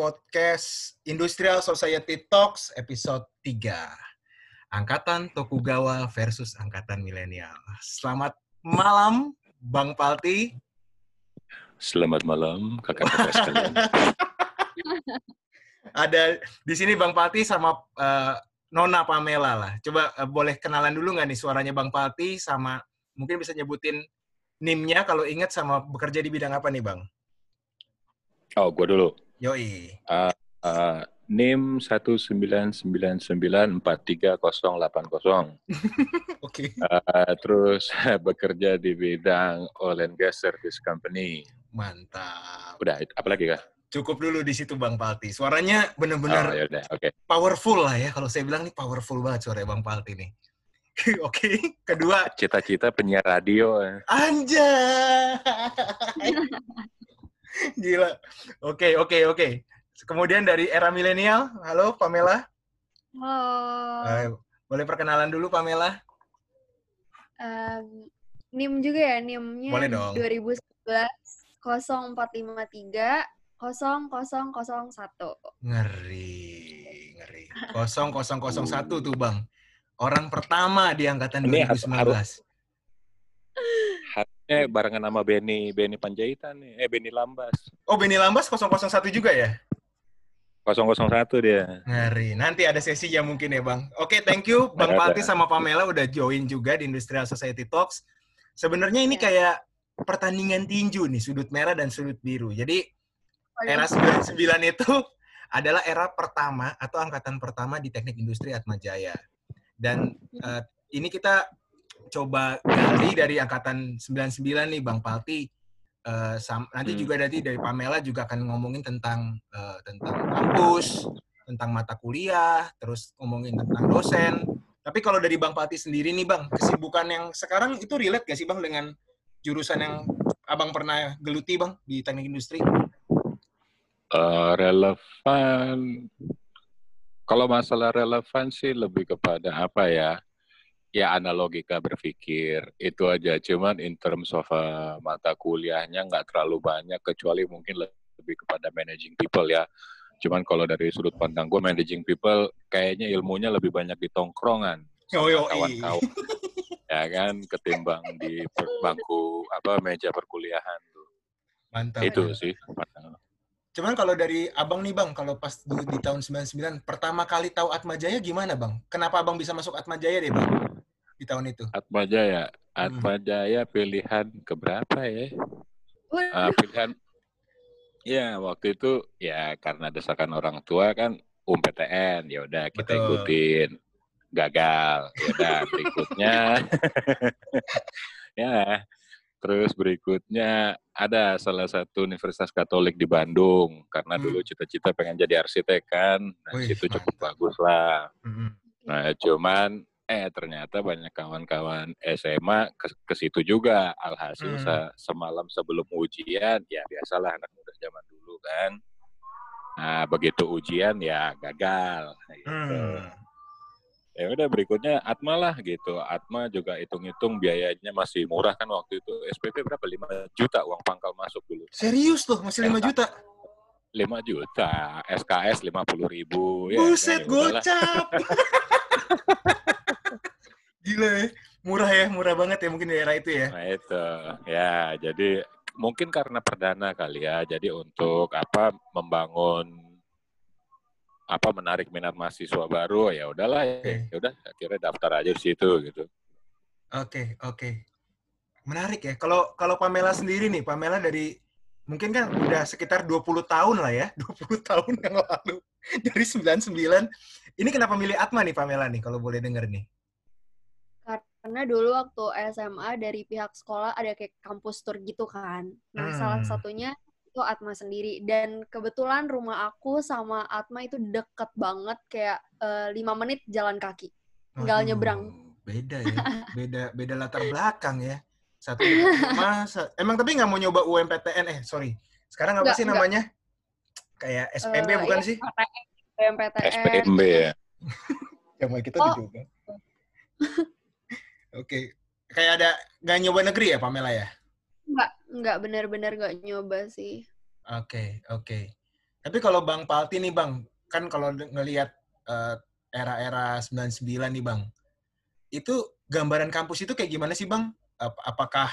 podcast Industrial Society Talks episode 3. Angkatan Tokugawa versus Angkatan Milenial. Selamat malam, Bang Palti. Selamat malam, kakak-kakak sekalian. Ada di sini Bang Palti sama uh, Nona Pamela lah. Coba uh, boleh kenalan dulu nggak nih suaranya Bang Palti sama mungkin bisa nyebutin NIM-nya kalau ingat sama bekerja di bidang apa nih Bang? Oh, gue dulu. Yoi. Uh, uh, NIM 199943080. Oke. Uh, terus bekerja di bidang oil and gas service company. Mantap. Udah, apalagi kah? Cukup dulu di situ Bang Palti. Suaranya benar-benar Oh, yaudah, oke. powerful lah ya. Kalau saya bilang nih powerful banget suara Bang Palti nih. Oke, kedua Cita-cita penyiar radio. Anjay. Gila. Oke, oke, oke. Kemudian dari era milenial, halo Pamela. Halo. Eh, boleh perkenalan dulu Pamela? Em, NIM juga ya, NIM-nya Boleh dong. 2011 0453 0001. Ngeri, ngeri. 0001 tuh Bang. Orang pertama di angkatan Ini harus- 2019. Harusnya barengan sama Benny, Benny Panjaitan nih. Eh, Benny Lambas. Oh, Benny Lambas 001 juga ya? 001 dia. Ngeri. Nanti ada sesinya mungkin ya, Bang. Oke, thank you Bang Ada. Palti sama Pamela udah join juga di Industrial Society Talks. Sebenarnya ini Ya. kayak pertandingan tinju nih, sudut merah dan sudut biru. Jadi era 99 itu adalah era pertama atau angkatan pertama di Teknik Industri Atma Jaya. Dan eh, ini kita coba gali dari angkatan 99 nih Bang Palti. Eh, sam- nanti Hmm. juga nanti dari Pamela juga akan ngomongin tentang eh, tentang kampus, tentang mata kuliah, terus ngomongin tentang dosen. Tapi kalau dari Bang Palti sendiri nih Bang, kesibukan yang sekarang itu relate gak sih Bang dengan jurusan yang Abang pernah geluti Bang di Teknik Industri? Eh, relevan. Kalau masalah relevan sih lebih kepada apa ya? Ya analogika berpikir itu aja. Cuman in terms of uh, mata kuliahnya nggak terlalu banyak kecuali mungkin lebih kepada managing people ya. Cuman kalau dari sudut pandang gue managing people kayaknya ilmunya lebih banyak di tongkrongan yo, kawan-kawan ya kan ketimbang di per- bangku apa meja perkuliahan tuh. Mantap. Itu sih. pandangan. Cuman kalau dari Abang nih Bang, kalau pas dulu di tahun 99, pertama kali tahu Atma Jaya gimana Bang? Kenapa Abang bisa masuk Atma Jaya deh Bang? Di tahun itu. Atma Jaya. Atma Jaya pilihan keberapa ya? Ah, pilihan ya waktu itu ya karena desakan orang tua kan UMPTN ya udah kita Betul. ikutin gagal ya udah berikutnya ya terus berikutnya ada salah satu universitas Katolik di Bandung karena Hmm. dulu cita-cita pengen jadi arsitek kan nah Wih, situ cukup mantap. bagus lah Mm-mm. Nah, cuman eh ternyata banyak kawan-kawan SMA ke, ke situ juga. Alhasil Hmm. se- semalam sebelum ujian, ya biasalah anak muda zaman dulu kan. Nah, begitu ujian ya gagal. Gitu. Hmm. Ya udah berikutnya Atma lah gitu. Atma juga hitung-hitung biayanya masih murah kan waktu itu. SPP berapa? 5 juta uang pangkal masuk dulu. Serius tuh, masih 5 juta? 5 juta, SKS 50 ribu. Ya, Buset, kan, ya gocap! Gila ya. Murah ya, murah banget ya mungkin di era itu ya. Nah itu, ya jadi mungkin karena perdana kali ya, jadi untuk apa membangun apa menarik minat mahasiswa baru ya udahlah Oke. ya udah akhirnya daftar aja di situ gitu. Oke, oke. Menarik ya. Kalau kalau Pamela sendiri nih, Pamela dari mungkin kan udah sekitar 20 tahun lah ya, 20 tahun yang lalu. Dari 99. Ini kenapa milih Atma nih Pamela nih kalau boleh denger nih? Karena dulu waktu SMA dari pihak sekolah ada kayak kampus tour gitu kan. Nah, Hmm. salah satunya itu Atma sendiri dan kebetulan rumah aku sama Atma itu deket banget kayak eh, lima menit jalan kaki. Tinggal Waduh, nyebrang. Beda ya. Beda beda latar belakang ya. Satu di rumah, sa- emang tapi nggak mau nyoba UMPTN eh sorry. Sekarang apa Nggak, sih namanya? Kayak SPB Eh, bukan iya, sih? PTN, PMPTN. SPMB ya. Yang kita Oh. juga. Oke. Kayak ada nggak nyoba negeri ya Pamela ya? Enggak, enggak benar-benar enggak nyoba sih. Oke, oke. Tapi kalau Bang Palti nih Bang, kan kalau ngelihat uh, era-era 99 nih Bang, itu gambaran kampus itu kayak gimana sih Bang? Apakah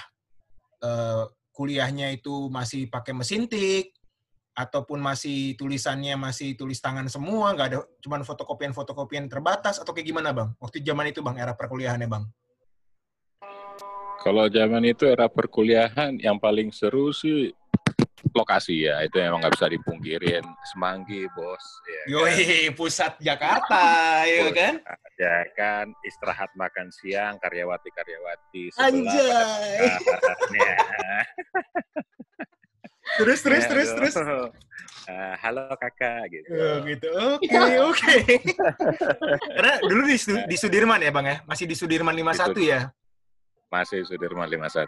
uh, kuliahnya itu masih pakai mesin tik, ataupun masih tulisannya masih tulis tangan semua, nggak ada cuman fotokopian-fotokopian terbatas, atau kayak gimana Bang? Waktu zaman itu Bang, era perkuliahannya Bang? Kalau zaman itu era perkuliahan yang paling seru sih lokasi ya. Itu emang nggak bisa dipungkirin. Semanggi bos ya Yoi, kan? pusat Jakarta ya kan? Ya kan? Istirahat makan siang karyawati karyawati anjay. ya. terus terus ya, terus terus. Uh, halo kakak gitu. Oh, gitu. Oke okay, oke. Okay. karena dulu di, di Sudirman ya bang ya? Masih di Sudirman 51 ya masih Sudirman 51.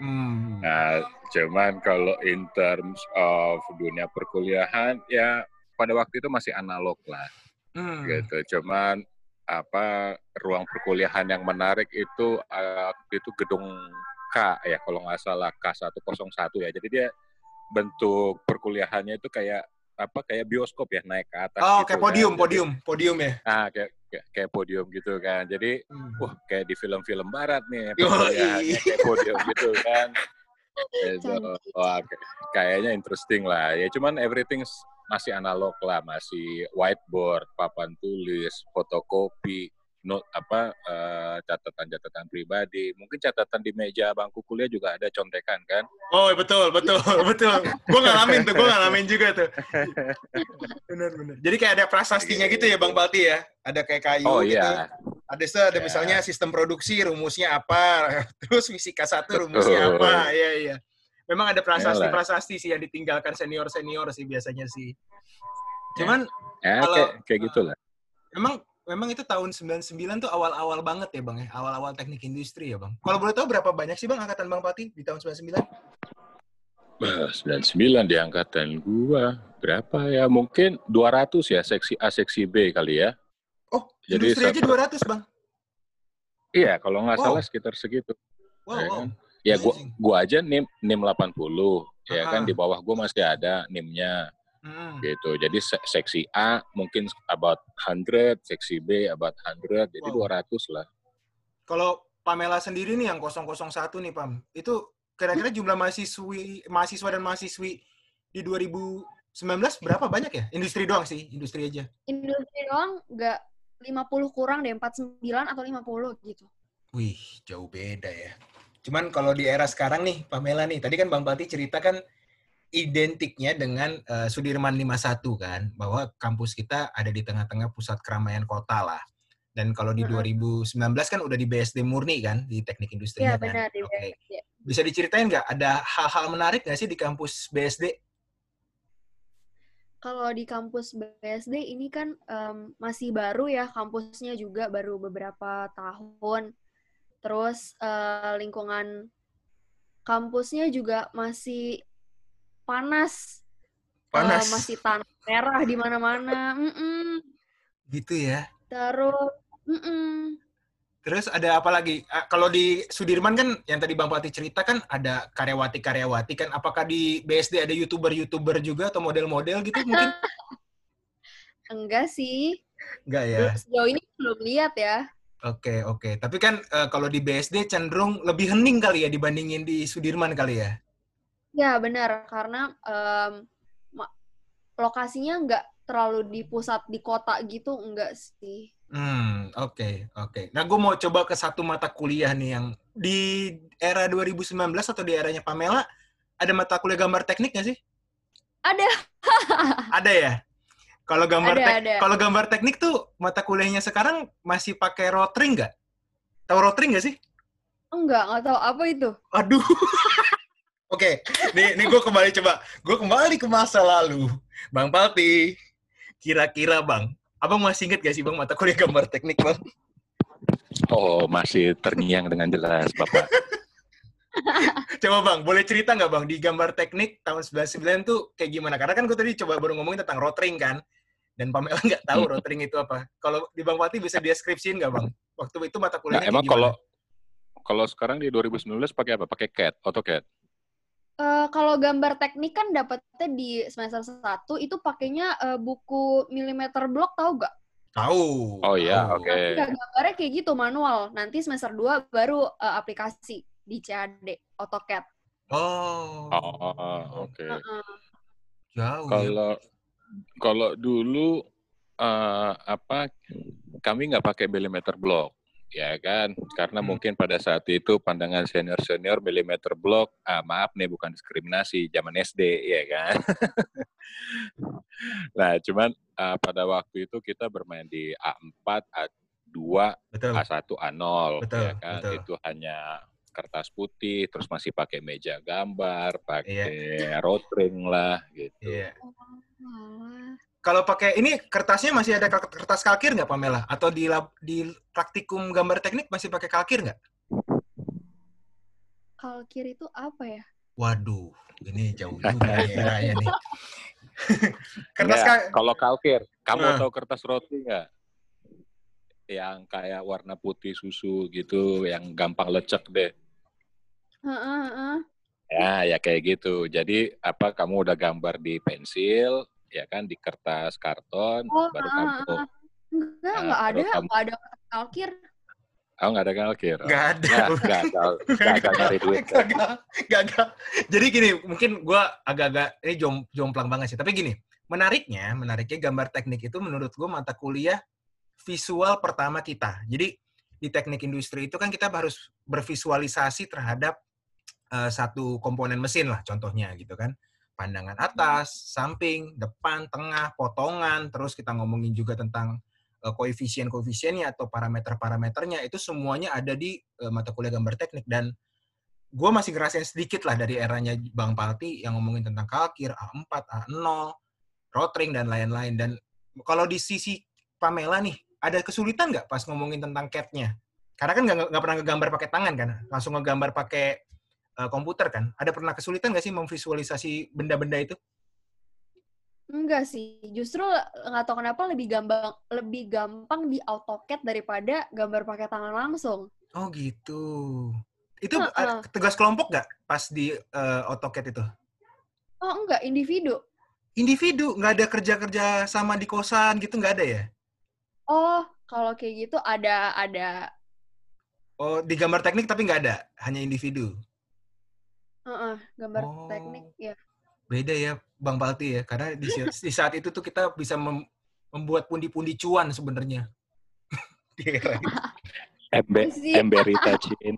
Hmm. Nah, cuman kalau in terms of dunia perkuliahan ya pada waktu itu masih analog lah. Hmm. Gitu. Cuman apa ruang perkuliahan yang menarik itu uh, itu gedung K ya kalau nggak salah K101 ya. Jadi dia bentuk perkuliahannya itu kayak apa kayak bioskop ya naik ke atas. Oh, gitu kayak podium, kan. podium, podium ya. Ah, kayak kayak podium gitu kan. Jadi, hmm. wah kayak di film-film barat nih, ya, kayak podium gitu kan. Itu, wah, kayaknya interesting lah. Ya cuman everything masih analog lah, masih whiteboard, papan tulis, fotokopi, note apa uh, catatan-catatan pribadi. Mungkin catatan di meja bangku kuliah juga ada contekan kan? Oh betul betul betul. gue ngalamin tuh, gue ngalamin juga tuh. benar benar. Jadi kayak ada prasastinya gitu ya Bang Balti ya? Ada kayak kayu oh, gitu. Iya. Ada se, ada yeah. misalnya sistem produksi rumusnya apa, terus fisika satu rumusnya apa, iya iya. Memang ada prasasti-prasasti sih yang ditinggalkan senior-senior sih biasanya sih. Cuman ya, kalau kayak, kayak gitulah. Memang memang itu tahun 99 tuh awal-awal banget ya Bang ya, awal-awal teknik industri ya Bang. Kalau boleh tahu berapa banyak sih Bang angkatan Bang Pati di tahun 99? Bah, 99 di angkatan gua berapa ya? Mungkin 200 ya seksi A, seksi B kali ya. Oh, Jadi industri aja 200 Bang? Iya, kalau nggak wow. salah sekitar segitu. Wow, ya, wow. Kan? ya gua gua aja NIM NIM 80 ya kan di bawah gua masih ada NIM-nya Hmm. gitu. Jadi seksi A mungkin about 100, seksi B about 100, jadi wow. 200 lah. Kalau Pamela sendiri nih yang 001 nih Pam, itu kira-kira jumlah mahasiswi mahasiswa dan mahasiswi di 2019 berapa banyak ya? Industri doang sih, industri aja. Industri doang nggak 50 kurang deh, 49 atau 50 gitu. Wih, jauh beda ya. Cuman kalau di era sekarang nih, Pamela nih, tadi kan Bang Pati cerita kan identiknya dengan uh, Sudirman 51 kan, bahwa kampus kita ada di tengah-tengah pusat keramaian kota lah. Dan kalau di uh -huh. 2019 kan udah di BSD murni kan, di teknik industri ya, kan. Benar, di okay. Bisa diceritain nggak, ada hal-hal menarik nggak sih di kampus BSD? Kalau di kampus BSD ini kan um, masih baru ya, kampusnya juga baru beberapa tahun. Terus uh, lingkungan kampusnya juga masih panas. Panas. Uh, masih tanah merah di mana-mana. Mm -mm. Gitu ya. Terus, mm -mm. Terus ada apa lagi? Kalau di Sudirman kan yang tadi Bang Pati cerita kan ada karyawati-karyawati kan. Apakah di BSD ada youtuber-youtuber juga atau model-model gitu mungkin? Enggak sih. Enggak ya. Sejauh ini belum lihat ya. Oke oke. Tapi kan uh, kalau di BSD cenderung lebih hening kali ya dibandingin di Sudirman kali ya. Ya benar karena um, lokasinya nggak terlalu di pusat di kota gitu enggak sih. Hmm oke okay, oke. Okay. Nah gue mau coba ke satu mata kuliah nih yang di era 2019 atau di eranya Pamela ada mata kuliah gambar teknik nggak sih? Ada. ada ya. Kalau gambar tek kalau gambar teknik tuh mata kuliahnya sekarang masih pakai rotring nggak? Tahu rotring nggak sih? Enggak, nggak tahu apa itu. Aduh. Oke, okay. nih, nih gue kembali coba. Gue kembali ke masa lalu. Bang Palti, kira-kira Bang, Abang masih inget gak sih Bang mata kuliah gambar teknik Bang? Oh, masih terngiang dengan jelas Bapak. coba Bang, boleh cerita nggak Bang, di gambar teknik tahun 99 tuh kayak gimana? Karena kan gue tadi coba baru ngomongin tentang rotring kan, dan Pamela nggak tahu hmm. rotring itu apa. Kalau di Bang Pati bisa deskripsiin nggak Bang? Waktu itu mata kuliahnya nah, emang kalau kalau sekarang di 2019 pakai apa? Pakai CAD, AutoCAD? Uh, kalau gambar teknik kan dapetnya di semester 1 itu pakainya uh, buku milimeter block tahu gak? Tahu. Oh iya, oke. Okay. Nah, gambarnya kayak gitu manual. Nanti semester 2 baru uh, aplikasi di CAD, AutoCAD. Oh. Oh, oke. Okay. Uh -uh. Jauh. Ya. Kalau ya. kalau dulu uh, apa kami nggak pakai milimeter block ya kan karena hmm. mungkin pada saat itu pandangan senior senior milimeter block ah maaf nih bukan diskriminasi zaman SD ya kan nah cuman uh, pada waktu itu kita bermain di A4 A2 betul. A1 A0 betul, ya kan betul. itu hanya kertas putih terus masih pakai meja gambar pakai yeah. rotring lah gitu yeah. Kalau pakai ini kertasnya masih ada kertas kalkir nggak Pamela? Atau di lab, di praktikum gambar teknik masih pakai kalkir nggak? Kalkir itu apa ya? Waduh, ini jauh juga ya nih. kertas kal kalau kalkir, kamu uh. tahu kertas roti nggak? Yang kayak warna putih susu gitu, yang gampang lecek deh. Uh, uh, uh. Ya, ya kayak gitu. Jadi apa kamu udah gambar di pensil, ya kan di kertas karton oh, baru kamu enggak nah, enggak ada kamu, enggak ada kalkir Oh, nggak ada kalkir? Oh. Nggak ada. Gagal. Gagal nyari duit. Gagal. Gagal. Jadi gini, mungkin gue agak-agak, ini jom, jomplang banget sih. Tapi gini, menariknya, menariknya gambar teknik itu menurut gue mata kuliah visual pertama kita. Jadi di teknik industri itu kan kita harus bervisualisasi terhadap uh, satu komponen mesin lah contohnya gitu kan pandangan atas, samping, depan, tengah, potongan, terus kita ngomongin juga tentang uh, koefisien-koefisiennya atau parameter-parameternya, itu semuanya ada di uh, mata kuliah gambar teknik. Dan gue masih ngerasain sedikit lah dari eranya Bang Palti yang ngomongin tentang kalkir, A4, A0, rotring, dan lain-lain. Dan kalau di sisi Pamela nih, ada kesulitan nggak pas ngomongin tentang CAD-nya? Karena kan nggak pernah ngegambar pakai tangan kan, langsung ngegambar pakai uh, komputer kan. Ada pernah kesulitan nggak sih memvisualisasi benda-benda itu? Enggak sih, justru nggak tahu kenapa lebih gampang lebih gampang di AutoCAD daripada gambar pakai tangan langsung. Oh gitu. Itu uh -uh. tugas kelompok nggak pas di uh, AutoCAD itu? Oh enggak, individu. Individu, nggak ada kerja-kerja sama di kosan gitu nggak ada ya? Oh, kalau kayak gitu ada ada. Oh, di gambar teknik tapi nggak ada, hanya individu. Uh-uh, gambar oh, teknik ya. Beda ya Bang Balti ya, karena di, di saat itu tuh kita bisa mem, membuat pundi-pundi cuan sebenarnya. Ember, emberita Cin.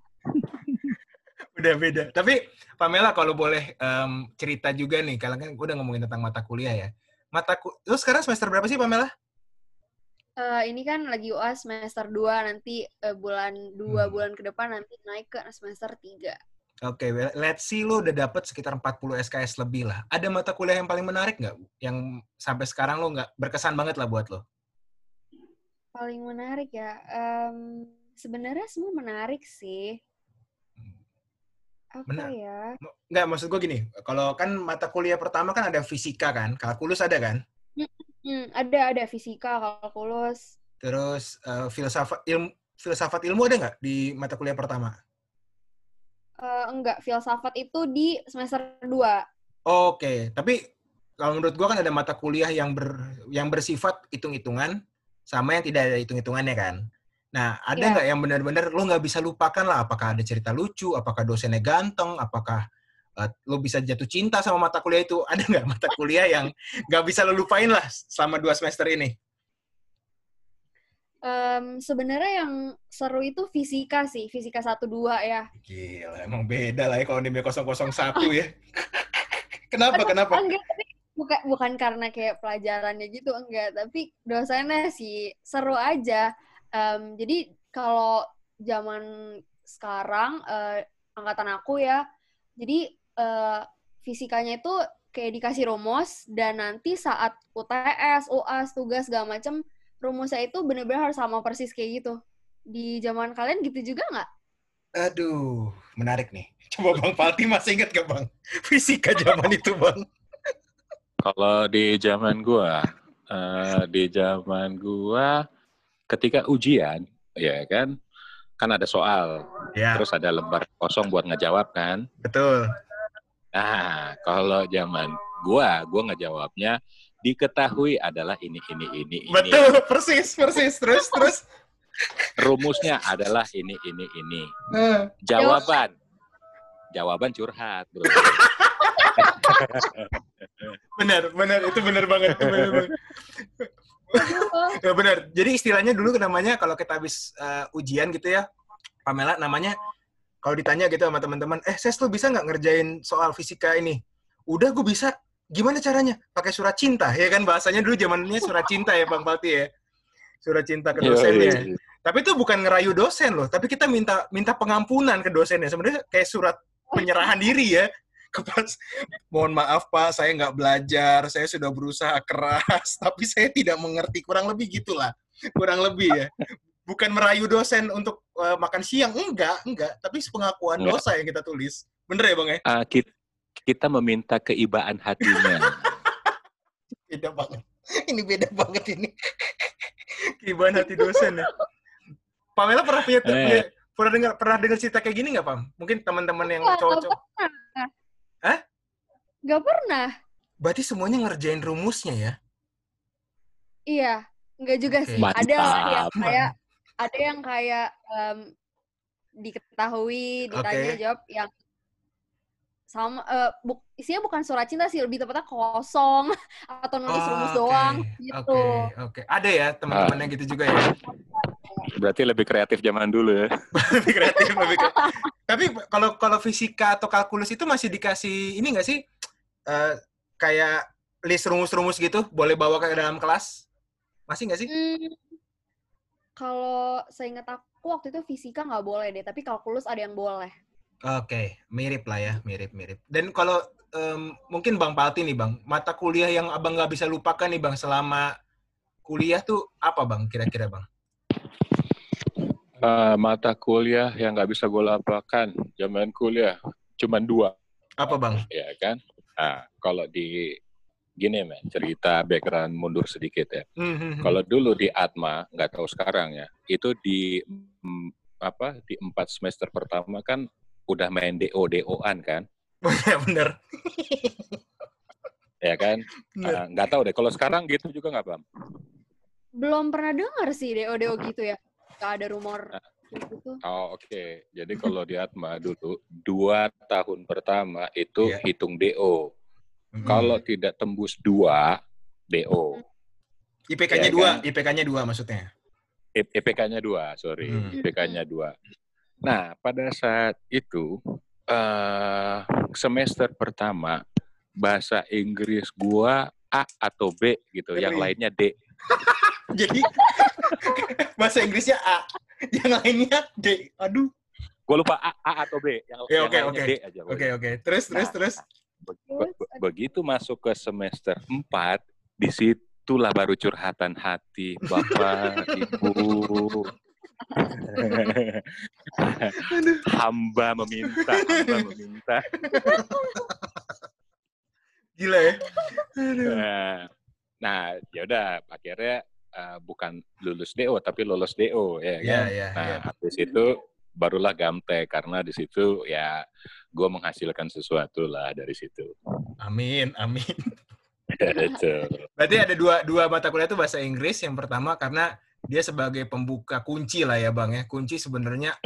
udah beda. Tapi Pamela kalau boleh um, cerita juga nih, kalian kan udah ngomongin tentang mata kuliah ya. Mata ku Terus sekarang semester berapa sih Pamela? Uh, ini kan lagi UAS semester 2, nanti uh, bulan 2 hmm. bulan ke depan nanti naik ke semester 3. Oke, okay, let's see lo udah dapet sekitar 40 SKS lebih lah. Ada mata kuliah yang paling menarik nggak? Yang sampai sekarang lo nggak berkesan banget lah buat lo? Paling menarik ya? Um, Sebenarnya semua menarik sih. Hmm. Apa Benar. ya? Nggak, maksud gue gini. Kalau kan mata kuliah pertama kan ada fisika kan? Kalkulus ada kan? Hmm, ada, ada fisika, kalkulus. Terus uh, filsafat ilmu filsafat ilmu ada nggak di mata kuliah pertama? Uh, enggak filsafat itu di semester 2. Oke, okay. tapi kalau menurut gua kan ada mata kuliah yang ber yang bersifat hitung-hitungan sama yang tidak ada hitung-hitungannya kan. Nah, ada iya. nggak yeah. yang benar-benar lo nggak bisa lupakan lah? Apakah ada cerita lucu? Apakah dosennya ganteng? Apakah uh, lo bisa jatuh cinta sama mata kuliah itu? Ada nggak mata kuliah yang nggak bisa lo lupain lah selama dua semester ini? Um, sebenarnya yang seru itu fisika sih, fisika satu dua ya. Gila, emang beda lah ya kalau nilai satu ya. kenapa, Aduh, kenapa? Enggak, tapi bukan, bukan karena kayak pelajarannya gitu, enggak. Tapi dosennya sih seru aja. Um, jadi kalau zaman sekarang, uh, angkatan aku ya, jadi uh, fisikanya itu kayak dikasih rumus, dan nanti saat UTS, UAS, tugas, segala macem, rumusnya itu bener-bener harus sama persis kayak gitu. Di zaman kalian gitu juga nggak? Aduh, menarik nih. Coba Bang Falti masih inget gak Bang? Fisika zaman itu Bang. Kalau di zaman gua, uh, di zaman gua ketika ujian, ya kan, kan ada soal, ya. terus ada lembar kosong buat ngejawab kan. Betul. Nah, kalau zaman gua, gua ngejawabnya diketahui adalah ini ini ini ini. Betul, persis, persis. Terus, terus. Rumusnya adalah ini ini ini. Nah, Jawaban. Jawaban curhat, Bro. benar, benar. Itu benar banget. Itu benar banget. Ya, benar. Jadi istilahnya dulu namanya kalau kita habis uh, ujian gitu ya, Pamela namanya kalau ditanya gitu sama teman-teman, eh Ses lu bisa nggak ngerjain soal fisika ini? Udah gue bisa. Gimana caranya? Pakai surat cinta, ya kan bahasanya dulu zamannya surat cinta ya Bang Pati ya. Surat cinta ke Iya, dosennya. iya. Tapi itu bukan ngerayu dosen loh, tapi kita minta minta pengampunan ke dosennya. Sebenarnya kayak surat penyerahan diri ya. Kepas, mohon maaf Pak, saya nggak belajar, saya sudah berusaha keras, tapi saya tidak mengerti. Kurang lebih gitulah, kurang lebih ya. Bukan merayu dosen untuk eh, makan siang, enggak, enggak. Tapi pengakuan Enggak. dosa yang kita tulis. Bener ya Bang ya? Ah, kit- kita meminta keibaan hatinya. Beda banget. Ini beda banget ini. Kiban hati dosen ya. Pamela pernah punya, Eh. punya- pernah dengar pernah dengar cerita kayak gini nggak Pam? Mungkin teman-teman yang Nggak, cowok-cowok. Hah? Gak pernah. Berarti semuanya ngerjain rumusnya ya? Iya, enggak juga sih. Ada Mantap. yang kayak ada yang kayak em, diketahui, ditanya Oke. jawab yang sama eh, bu- isinya bukan surat cinta sih, lebih tepatnya kosong atau nulis rumus Oh, doang oke, gitu. Oke, oke. Ada ya teman-teman yang gitu juga ya. Berarti lebih kreatif zaman dulu ya. lebih kreatif, lebih kreatif. Tapi kalau kalau fisika atau kalkulus itu masih dikasih ini nggak sih? Eh, kayak list rumus-rumus gitu, boleh bawa ke dalam kelas? Masih nggak sih? Hmm, kalau saya ingat aku waktu itu fisika nggak boleh deh, tapi kalkulus ada yang boleh. Oke, mirip lah ya, mirip-mirip. Dan kalau em, mungkin Bang Palti nih Bang, mata kuliah yang abang nggak bisa lupakan nih Bang selama kuliah tuh apa Bang kira-kira Bang? Ah, mata kuliah yang nggak bisa gue lupakan zaman kuliah cuman dua Apa Bang? ya kan nah, kalau di gini men cerita background mundur sedikit ya Hmm, hmm, kalau dulu di Atma nggak tahu sekarang ya itu di mm, apa di empat semester pertama kan udah main do doan kan Ya bener. ya kan. Ah, nggak tahu deh kalau sekarang gitu juga nggak bang Belum pernah dengar sih DO-DO gitu ya. Gak ada rumor kayak gitu. oh oke jadi kalau di Atma dulu dua tahun pertama itu Iya. hitung do Hmm. Kalau tidak tembus dua, DO. IPK-nya Ya dua, kan? IPK-nya dua maksudnya. IPK-nya dua, sorry. Hmm. IPK-nya dua. Nah, pada saat itu, eh semester pertama, bahasa Inggris gua A atau B gitu, yang Ngeri. lainnya D. Jadi bahasa Inggrisnya A, yang lainnya D. Aduh. Gue lupa A, A atau B, yang, Ya, yang oke, lainnya oke. D aja. Oke oke. Terus terus Nah, terus. Be- be- be- begitu masuk ke semester 4, di situlah baru curhatan hati Bapak, Ibu. hamba meminta, hamba meminta. Gila ya. Aduh. Nah, nah ya udah akhirnya eh, bukan lulus DO tapi lolos DO ya kan. iya. Nah, iya. habis itu barulah gamtek karena di situ ya gue menghasilkan sesuatu lah dari situ. Amin amin. Itu. Berarti ada dua dua mata kuliah itu bahasa Inggris. Yang pertama karena dia sebagai pembuka kunci lah ya bang ya. Kunci sebenarnya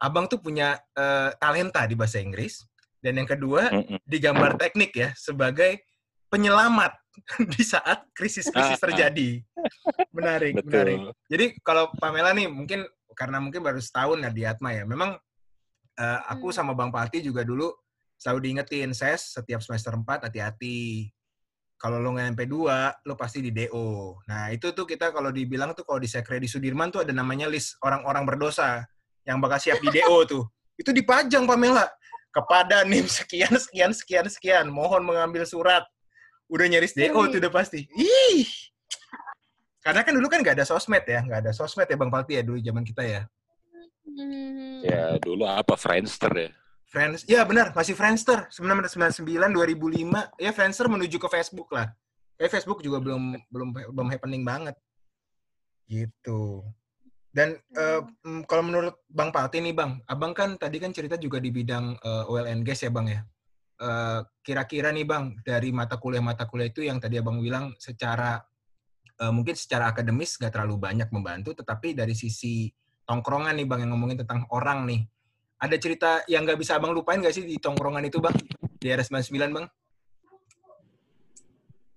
abang tuh punya eh, talenta di bahasa Inggris. Dan yang kedua di gambar teknik ya sebagai penyelamat di saat krisis-krisis Ah, ah. terjadi. Menarik, menarik. Betul. Jadi kalau Pamela nih mungkin karena mungkin baru setahun ya di Atma ya. Memang eh, aku Hmm. sama Bang Pati juga dulu selalu diingetin, ses setiap semester 4 hati-hati. Kalau lo nggak sampai 2, lo pasti di DO. Nah, itu tuh kita kalau dibilang tuh kalau di Sekre di Sudirman tuh ada namanya list orang-orang berdosa yang bakal siap di DO tuh. Itu dipajang Pamela. Kepada NIM sekian, sekian, sekian, sekian. Mohon mengambil surat. Udah nyaris DO Ngeri. tuh udah pasti. Ih, karena kan dulu kan nggak ada sosmed ya, nggak ada sosmed ya Bang Palti ya dulu zaman kita ya. Ya dulu apa Friendster ya. Friends, ya benar, masih Friendster. 1999, 2005, ya Friendster menuju ke Facebook lah. Kayak Facebook juga belum belum belum happening banget. Gitu. Dan mm, kalau menurut Bang Palti nih Bang, Abang kan tadi kan cerita juga di bidang eh, oil and gas ya Bang ya. eh, kira-kira nih Bang, dari mata kuliah-mata kuliah itu yang tadi Abang bilang secara eh, mungkin secara akademis nggak terlalu banyak membantu, tetapi dari sisi tongkrongan nih Bang yang ngomongin tentang orang nih. Ada cerita yang nggak bisa Abang lupain nggak sih di tongkrongan itu Bang? Di RS99 Bang?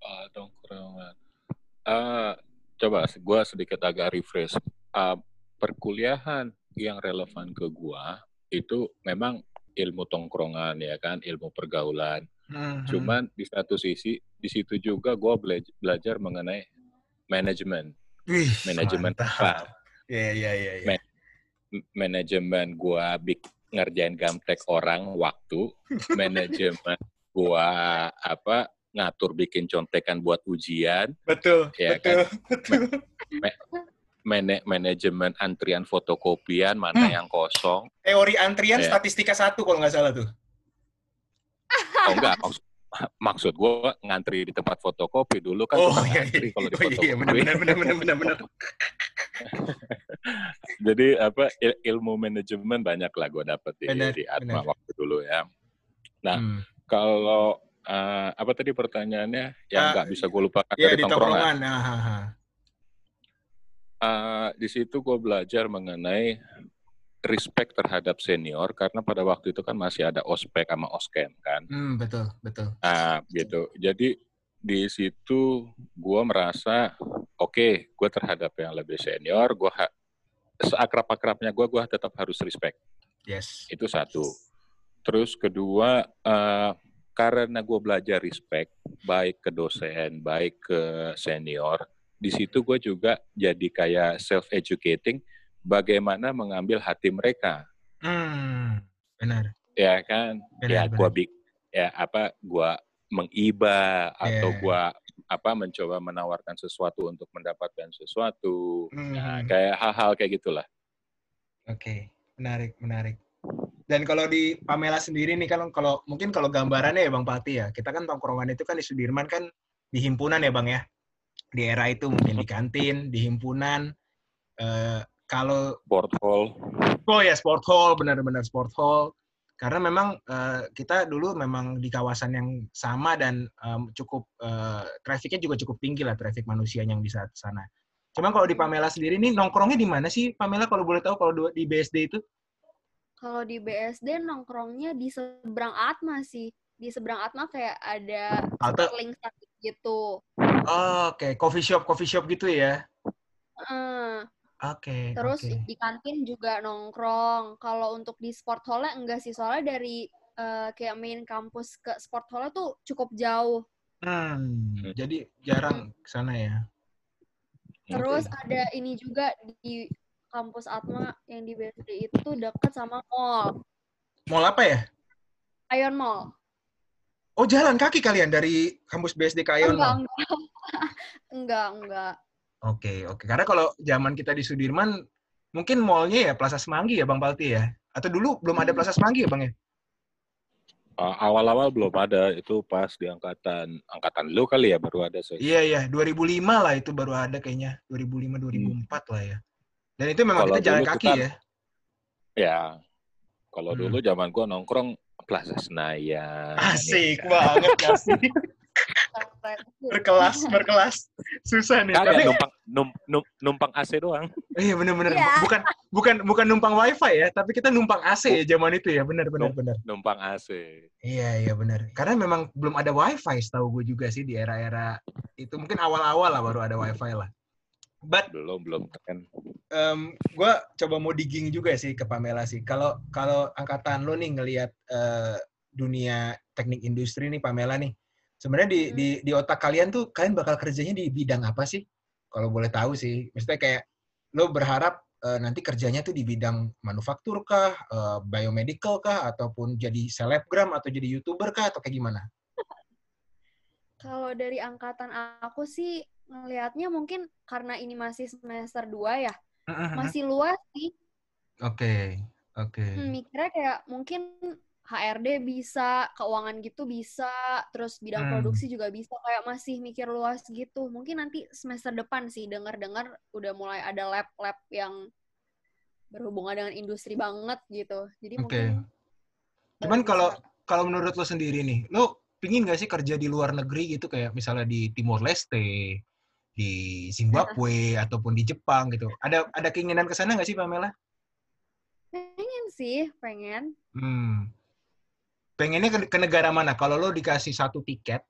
Ah, tongkrongan. Ah, coba gue sedikit agak refresh. Ah, perkuliahan yang relevan ke gua itu memang ilmu tongkrongan ya kan, ilmu pergaulan. Mhm. Cuman di satu sisi di situ juga gua bela- belajar mengenai manajemen, manajemen apa? Iya, iya, iya. Iya. Man- Manajemen gua bik ngerjain gamtek orang waktu, manajemen gua apa ngatur bikin contekan buat ujian, Betul, Ya betul, betul. mana- manajemen antrian fotokopian mana Hmm. yang kosong. Teori antrian Iya. statistika satu kalau nggak salah tuh. Oh enggak, maksud, maksud gue ngantri di tempat fotokopi dulu kan Oh iya, ngantri iya. kalau di Oh, iya, fotokopi. benar, benar, benar, benar, benar, benar. Jadi apa il- ilmu manajemen banyak lah gue dapet di, Benar, di Atma benar. waktu dulu ya. Nah, Hmm. Kalau eh, apa tadi pertanyaannya yang Ah, nggak bisa gue lupakan Iya dari di tongkrongan? tongkrongan. Eh, di situ gue belajar mengenai respect terhadap senior karena pada waktu itu kan masih ada ospek sama oskem kan. Hmm, betul, betul. Nah, gitu. Jadi di situ gue merasa oke, gue terhadap yang lebih senior, gue ha- seakrab-akrabnya gue, gue tetap harus respect. Yes. Itu satu. Terus kedua, eh, karena gue belajar respect, baik ke dosen, baik ke senior, di situ gue juga jadi kayak self-educating, bagaimana mengambil hati mereka Hmm, benar. ya kan ya Benar, gua benar. bik ya apa gua mengiba atau Iya. Apa mencoba menawarkan sesuatu untuk mendapatkan sesuatu nah, Mhm. kayak hal-hal kayak gitulah Oke, menarik, menarik. Dan kalau di Pamela sendiri nih kan kalau mungkin kalau gambarannya ya Bang Pati ya, kita kan tongkrongan itu kan di Sudirman kan di himpunan ya Bang ya. Di era itu mungkin di kantin, di himpunan. Eh, kalau sport hall oh ya sport hall, benar-benar sport hall. Karena memang eh, kita dulu memang di kawasan yang sama dan em, cukup eh, trafficnya juga cukup tinggi lah traffic manusia yang di saat sana. Cuman kalau di Pamela sendiri nih nongkrongnya di mana sih Pamela kalau boleh tahu kalau di BSD itu? Kalau di BSD nongkrongnya di seberang Atma sih. Di seberang Atma kayak ada Starling gitu. Oh, Oke, coffee shop, coffee shop gitu ya. Eh, Oke. terus oke. di kantin juga nongkrong. Kalau untuk di sport hall enggak sih, soalnya dari eh, kayak main kampus ke sport hall tuh cukup jauh. Hmm, jadi jarang ke sana ya. Terus ada ini juga di kampus Atma yang di BSD itu deket sama mall, Mall apa ya? Ion Mall. Oh, jalan kaki kalian dari kampus BSD ke Ion enggak, Mall? enggak. enggak, enggak. Oke, oke. Karena kalau zaman kita di Sudirman, mungkin mallnya ya Plaza Semanggi ya, Bang Palti ya? Atau dulu belum ada Plaza Semanggi ya, Bang ya? Uh, awal-awal belum ada itu pas di angkatan angkatan lu kali ya baru ada saya Iya, iya. 2005 lah itu baru ada kayaknya. 2005, 2004 lah ya. Dan itu memang Kalau kita jalan kaki kita- ya? ya kalau Hmm. dulu zaman gua nongkrong Plaza Senayan Asik ya kan? banget, asik. Berkelas, berkelas. Susah nih. Kagak Tapi, numpang num- num- numpang AC doang iya bener-bener. Iya. Bukan bukan bukan numpang wifi ya, tapi kita numpang AC ya zaman itu ya. Bener, bener, bener. numpang AC Iya, iya bener. Karena memang belum ada wifi setahu gue juga sih di era-era itu. Mungkin awal-awal lah baru ada wifi lah. But belum belum kan em, gue coba mau digging juga sih ke Pamela sih. Kalau kalau angkatan lo nih ngelihat eh, dunia teknik industri nih Pamela nih, sebenarnya di, Hmm. di di otak kalian tuh kalian bakal kerjanya di bidang apa sih? Kalau boleh tahu sih, maksudnya kayak lo berharap eh, nanti kerjanya tuh di bidang manufaktur kah, eh, biomedical kah, ataupun jadi selebgram atau jadi youtuber kah, atau kayak gimana? Kalau dari angkatan aku sih ngelihatnya mungkin karena ini masih semester 2 ya, masih luas sih. Oke, oke. Hmm, mikirnya kayak mungkin HRD bisa, keuangan gitu bisa, terus bidang Hmm. produksi juga bisa, kayak masih mikir luas gitu. Mungkin nanti semester depan sih dengar-dengar udah mulai ada lab-lab yang berhubungan dengan industri banget gitu. Jadi Oke. mungkin Cuman kalau kalau menurut lo sendiri nih, lo pingin gak sih kerja di luar negeri gitu kayak misalnya di Timor Leste, di Zimbabwe ataupun di Jepang gitu. Ada ada keinginan ke sana nggak sih Pamela? Pengen sih, pengen. Hmm. Pengennya ke, ke negara mana? Kalau lo dikasih satu tiket,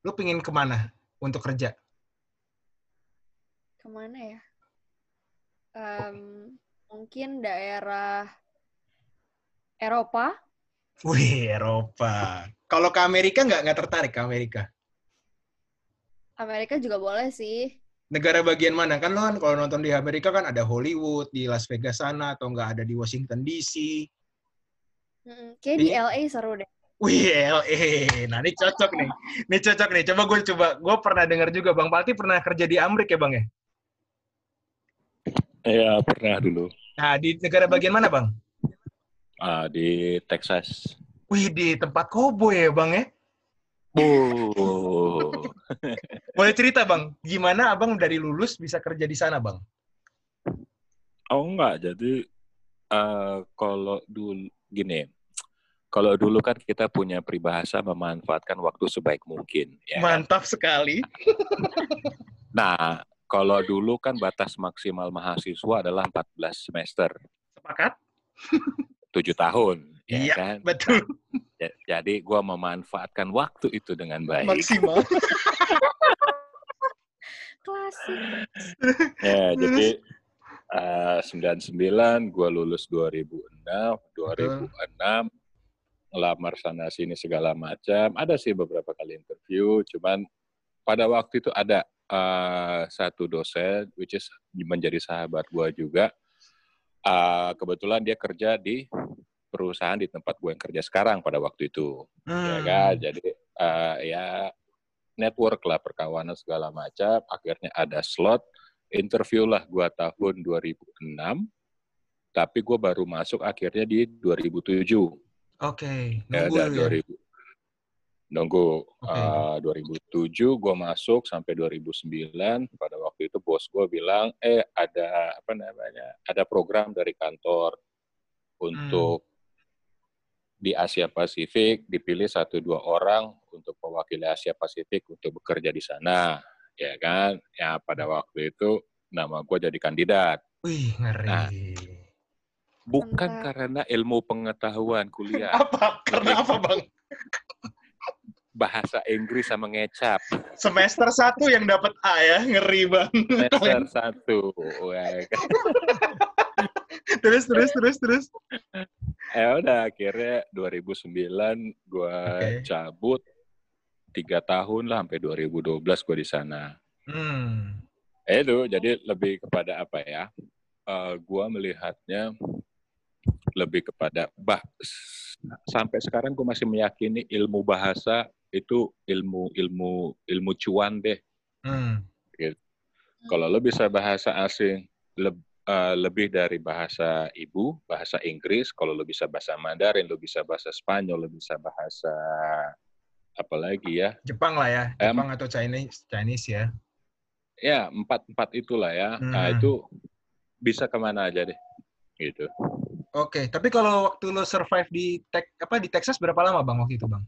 lo pengen ke mana untuk kerja? Ke mana ya? Um, mungkin daerah Eropa. Wih, Eropa. Kalau ke Amerika nggak nggak tertarik ke Amerika? Amerika juga boleh sih. Negara bagian mana? Kan lo kan kalau nonton di Amerika kan ada Hollywood, di Las Vegas sana, atau nggak ada di Washington DC. Mm, kayak di LA seru deh. Wih, LA. Nah, ini cocok nih. Ini cocok nih. Coba gue coba. Gue pernah dengar juga, Bang Pati pernah kerja di Amrik ya, Bang ya? Iya, pernah dulu. Nah, di negara bagian mana, Bang? Ah, di Texas. Wih, di tempat koboi ya, Bang ya? Oh. Boleh cerita, Bang, gimana Abang dari lulus bisa kerja di sana, Bang? Oh enggak, jadi uh, kalau dulu gini, kalau dulu kan kita punya peribahasa memanfaatkan waktu sebaik mungkin. Ya kan? Mantap sekali. nah, kalau dulu kan batas maksimal mahasiswa adalah 14 semester. Sepakat? Tujuh tahun. Ya iya, kan? betul. Nah, jadi gue memanfaatkan waktu itu dengan baik. Maksimal. Klasik. ya, jadi uh, 99 gue lulus 2006, 2006 ngelamar sana sini segala macam. Ada sih beberapa kali interview, cuman pada waktu itu ada uh, satu dosen which is menjadi sahabat gue juga. Uh, kebetulan dia kerja di perusahaan di tempat gue yang kerja sekarang pada waktu itu ya hmm. ya kan jadi uh, ya network lah perkawanan segala macam akhirnya ada slot interview lah gue tahun 2006 tapi gue baru masuk akhirnya di 2007 oke okay. ya, dan ya? 2000 nunggu okay. uh, 2007 gue masuk sampai 2009 pada waktu itu bos gue bilang eh ada apa namanya ada program dari kantor untuk hmm di Asia Pasifik dipilih satu dua orang untuk mewakili Asia Pasifik untuk bekerja di sana, ya kan? Ya pada waktu itu nama gue jadi kandidat. Wih ngeri. Nah, bukan Entah. karena ilmu pengetahuan kuliah. apa? Karena apa bang? Bahasa Inggris sama ngecap. Semester satu yang dapat A ya, ngeri bang. Semester satu. Ya, kan? terus terus terus terus ya udah akhirnya 2009 gue okay. cabut tiga tahun lah sampai 2012 gue di sana. Hmm. Eh, itu jadi lebih kepada apa ya? Uh, eh, gue melihatnya lebih kepada bah sampai sekarang gue masih meyakini ilmu bahasa itu ilmu ilmu ilmu cuan deh. Hmm. Gitu. Kalau lo bisa bahasa asing, lebih uh, lebih dari bahasa ibu, bahasa Inggris. Kalau lo bisa bahasa Mandarin, lo bisa bahasa Spanyol, lo bisa bahasa apa lagi ya? Jepang lah ya, Jepang um, atau Chinese, Chinese ya. Ya empat empat itulah ya. Hmm. Nah itu bisa ke mana aja deh, gitu. Oke, tapi kalau waktu lo survive di tek, apa di Texas berapa lama bang waktu itu bang?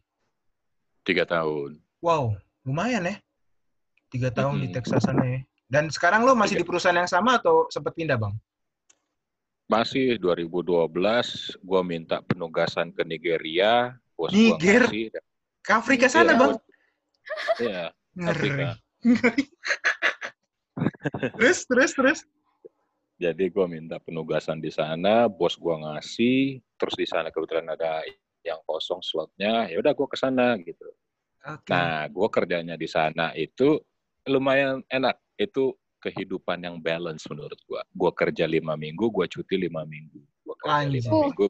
Tiga tahun. Wow, lumayan ya. Tiga tahun -hmm. di Texas sana ya. Dan sekarang lo masih di perusahaan yang sama atau sempat pindah, Bang? Masih 2012, gue minta penugasan ke Nigeria. Bos Niger? Masih, ke Afrika sana, Bang? Iya, Afrika. terus, terus, terus? Jadi gue minta penugasan di sana, bos gue ngasih, terus di sana kebetulan ada yang kosong slotnya, ya udah gue ke sana gitu. Okay. Nah, gue kerjanya di sana itu lumayan enak itu kehidupan yang balance menurut gua. Gua kerja lima minggu, gua cuti lima minggu. Gua kerja lima minggu.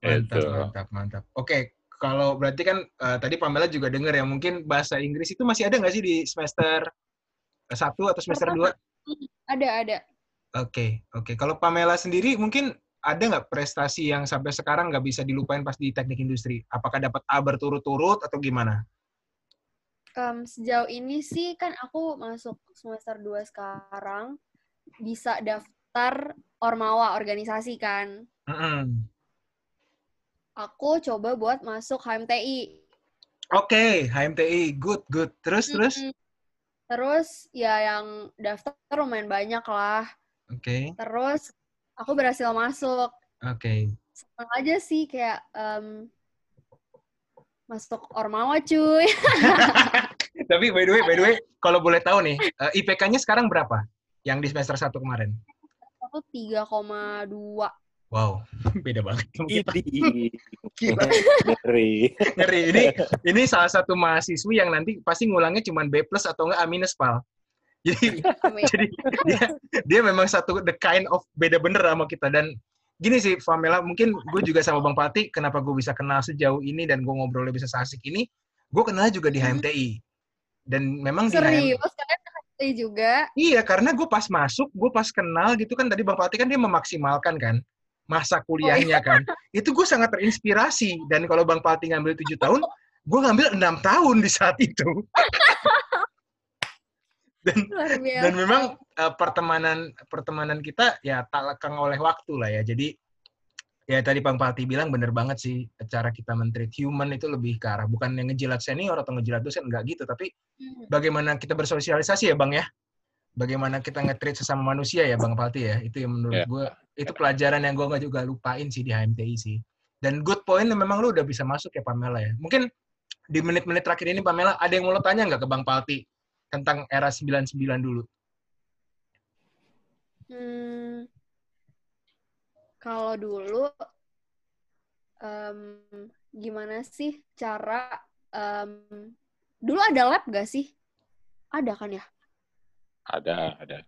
Mantap, itu. mantap, mantap. Oke, kalau berarti kan uh, tadi Pamela juga dengar ya, mungkin bahasa Inggris itu masih ada nggak sih di semester satu atau semester dua? Ada, ada. Oke, okay, oke. Okay. Kalau Pamela sendiri mungkin ada nggak prestasi yang sampai sekarang nggak bisa dilupain pas di teknik industri? Apakah dapat A berturut-turut atau gimana? um, sejauh ini sih kan aku masuk semester 2 sekarang bisa daftar ormawa organisasi kan. Mm -hmm. Aku coba buat masuk HMTI. Oke, okay, HMTI, good, good. Terus, mm -hmm. terus? Terus ya yang daftar lumayan banyak lah. Oke. Okay. Terus aku berhasil masuk. Oke. Okay. Senang aja sih kayak um, masuk Ormawa cuy. Tapi by the way, by the way, kalau boleh tahu nih, eh, IPK-nya sekarang berapa? Yang di semester 1 kemarin? Aku 3,2. Wow, beda banget. Gila. Ngeri. Ngeri. Ini ini salah satu mahasiswi yang nanti pasti ngulangnya cuma B plus atau enggak A minus, Pal. Jadi, jadi dia, dia memang satu the kind of beda bener sama kita. Dan gini sih, Famela, mungkin gue juga sama Bang Pati, kenapa gue bisa kenal sejauh ini dan gue ngobrolnya bisa asik ini, gue kenal juga di HMTI. Hmm. Dan memang Serius, di HMTI, HMTI juga? Iya, karena gue pas masuk, gue pas kenal gitu kan, tadi Bang Pati kan dia memaksimalkan kan masa kuliahnya oh, iya. kan. Itu gue sangat terinspirasi. Dan kalau Bang Pati ngambil tujuh tahun, gue ngambil enam tahun di saat itu. dan, dan memang uh, pertemanan pertemanan kita ya tak lekang oleh waktu lah ya. Jadi ya tadi Bang Pati bilang bener banget sih cara kita mentreat human itu lebih ke arah bukan yang ngejilat senior atau ngejilat dosen enggak gitu tapi hmm. bagaimana kita bersosialisasi ya Bang ya bagaimana kita nge-treat sesama manusia ya Bang Pati ya itu yang menurut yeah. gue itu pelajaran yang gue nggak juga lupain sih di HMTI sih. Dan good point memang lu udah bisa masuk ya Pamela ya. Mungkin di menit-menit terakhir ini Pamela ada yang mau lo tanya nggak ke Bang Palti tentang era 99 dulu? Hmm, kalau dulu um, gimana sih cara um, dulu ada lab gak sih? Ada kan ya? Ada, ada.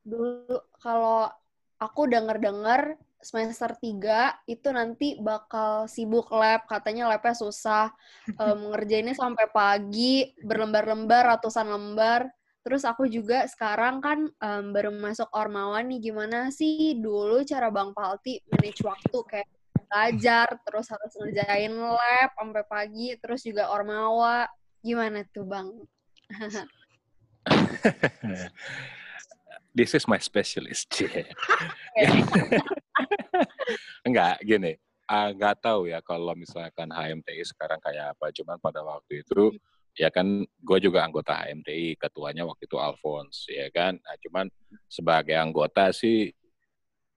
Dulu kalau aku denger-dengar semester 3 itu nanti bakal sibuk lab, katanya labnya susah, um, ngerjainnya sampai pagi, berlembar-lembar, ratusan lembar. Terus aku juga sekarang kan um, baru masuk Ormawa nih, gimana sih dulu cara Bang Palti manage waktu kayak belajar, terus harus ngerjain lab sampai pagi, terus juga Ormawa. Gimana tuh Bang? this is my specialist. Enggak, gini. Uh, nggak tahu ya kalau misalkan HMTI sekarang kayak apa. Cuman pada waktu itu ya kan gue juga anggota HMTI, ketuanya waktu itu Alphonse, ya kan. Nah, cuman sebagai anggota sih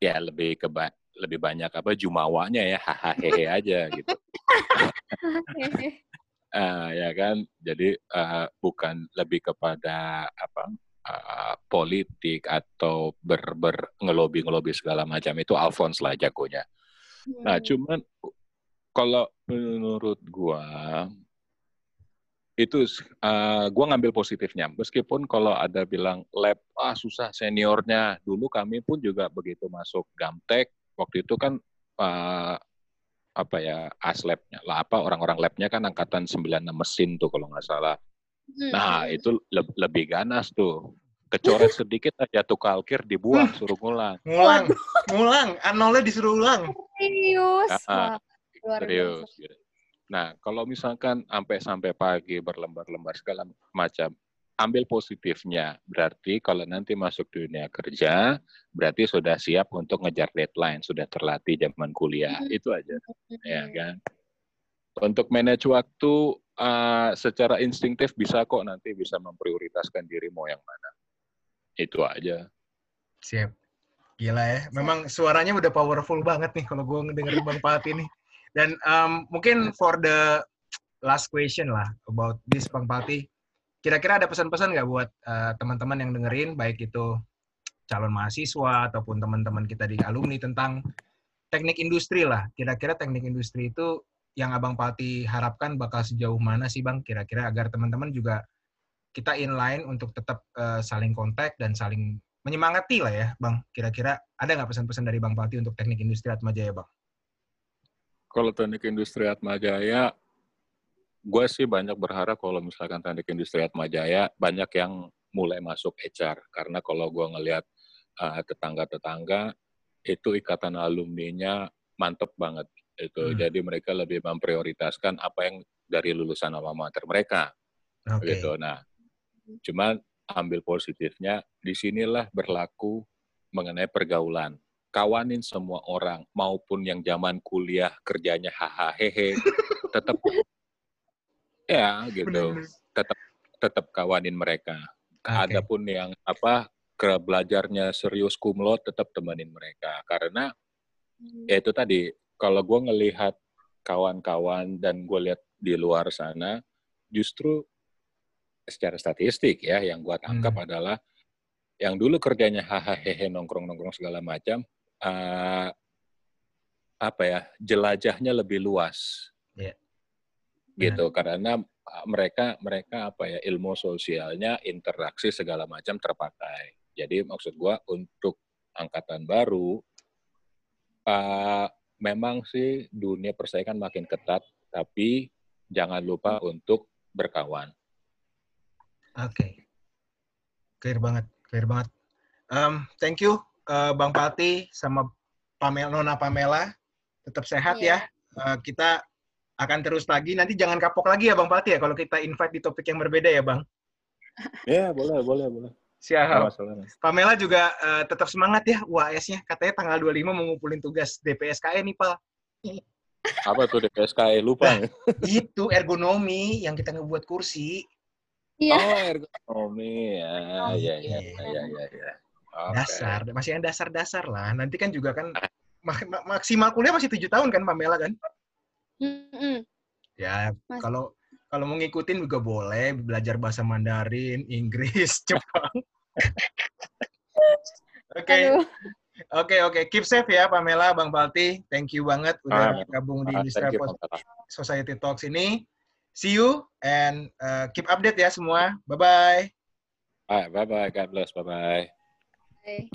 ya lebih ke lebih banyak apa jumawanya ya hahaha aja gitu. uh, ya kan. Jadi uh, bukan lebih kepada apa uh, politik atau ber, ber ngelobi ngelobi segala macam itu Alphonse lah jagonya. Hmm. Nah cuman kalau menurut gua itu uh, gua ngambil positifnya meskipun kalau ada bilang lab ah susah seniornya dulu kami pun juga begitu masuk gamtek waktu itu kan uh, apa ya aslabnya lah apa orang-orang labnya kan angkatan 96 mesin tuh kalau nggak salah Hmm. Nah, itu le lebih ganas tuh. Kecoret sedikit aja tuh kalkir dibuang, hmm. suruh ngulang. Ngulang, ngulang. Anolnya disuruh ulang. Serius. Nah, serius. Nah, kalau misalkan sampai sampai pagi berlembar-lembar segala macam, ambil positifnya. Berarti kalau nanti masuk dunia kerja, berarti sudah siap untuk ngejar deadline, sudah terlatih zaman kuliah. Hmm. Itu aja. Ya kan? Untuk manage waktu uh, secara instingtif bisa kok nanti bisa memprioritaskan diri mau yang mana. Itu aja. Siap. Gila ya. Memang suaranya udah powerful banget nih kalau gue ngedengerin Bang Pat ini. Dan um, mungkin for the last question lah about this Bang Pati. Kira-kira ada pesan-pesan nggak buat uh, teman-teman yang dengerin, baik itu calon mahasiswa ataupun teman-teman kita di alumni tentang teknik industri lah. Kira-kira teknik industri itu yang Abang Pati harapkan bakal sejauh mana sih Bang kira-kira agar teman-teman juga kita inline untuk tetap uh, saling kontak dan saling menyemangati lah ya Bang. Kira-kira ada nggak pesan-pesan dari Bang Pati untuk teknik industri Atmajaya Bang? Kalau teknik industri Atmajaya, gue sih banyak berharap kalau misalkan teknik industri Atmajaya banyak yang mulai masuk HR. Karena kalau gue ngelihat uh, tetangga-tetangga, itu ikatan alumninya mantep banget itu hmm. jadi mereka lebih memprioritaskan apa yang dari lulusan alma mater mereka okay. gitu nah cuma ambil positifnya di sinilah berlaku mengenai pergaulan kawanin semua orang maupun yang zaman kuliah kerjanya hahaha hehe tetap ya gitu tetap tetap kawanin mereka Oke. adapun yang apa ke belajarnya serius kumlot tetap temenin mereka karena ya itu tadi kalau gue ngelihat kawan-kawan dan gue lihat di luar sana justru secara statistik ya yang gue tangkap Hmm. adalah yang dulu kerjanya hahaha nongkrong nongkrong segala macam eh, apa ya jelajahnya lebih luas. Gitu karena uh, mereka mereka apa ya ilmu sosialnya interaksi segala macam terpakai jadi maksud gua untuk angkatan baru uh, memang sih dunia persaingan makin ketat tapi jangan lupa untuk berkawan Oke. Clear banget, clear banget. Um, thank you uh, Bang Pati sama Pamela Nona Pamela. Tetap sehat Iya. ya. Uh, kita akan terus lagi. Nanti jangan kapok lagi ya Bang Pati ya kalau kita invite di topik yang berbeda ya Bang. ya boleh boleh boleh Siap. Pamela juga uh, tetap semangat ya UAS-nya. Katanya tanggal 25 mau ngumpulin tugas DPSKE nih, Pak. apa tuh DPSK lupa Itu ergonomi yang kita ngebuat kursi. Iya. oh ergonomi ya Oh, ya iya. ya ya ya ya Oke. Dasar, masih yang dasar-dasar lah. Nanti kan juga kan mak- mak- maksimal kuliah masih tujuh tahun kan Pamela kan? Mm-mm. Ya, Mas- kalau kalau mau ngikutin juga boleh belajar bahasa Mandarin, Inggris, Jepang. Oke, oke, oke. Keep safe ya, Pamela, Bang Balti. Thank you banget udah Ah, gabung di Ah, Pamela. Society Talks ini. See you and uh, keep update ya semua. Bye bye. Bye bye bye God bless bye bye Bye.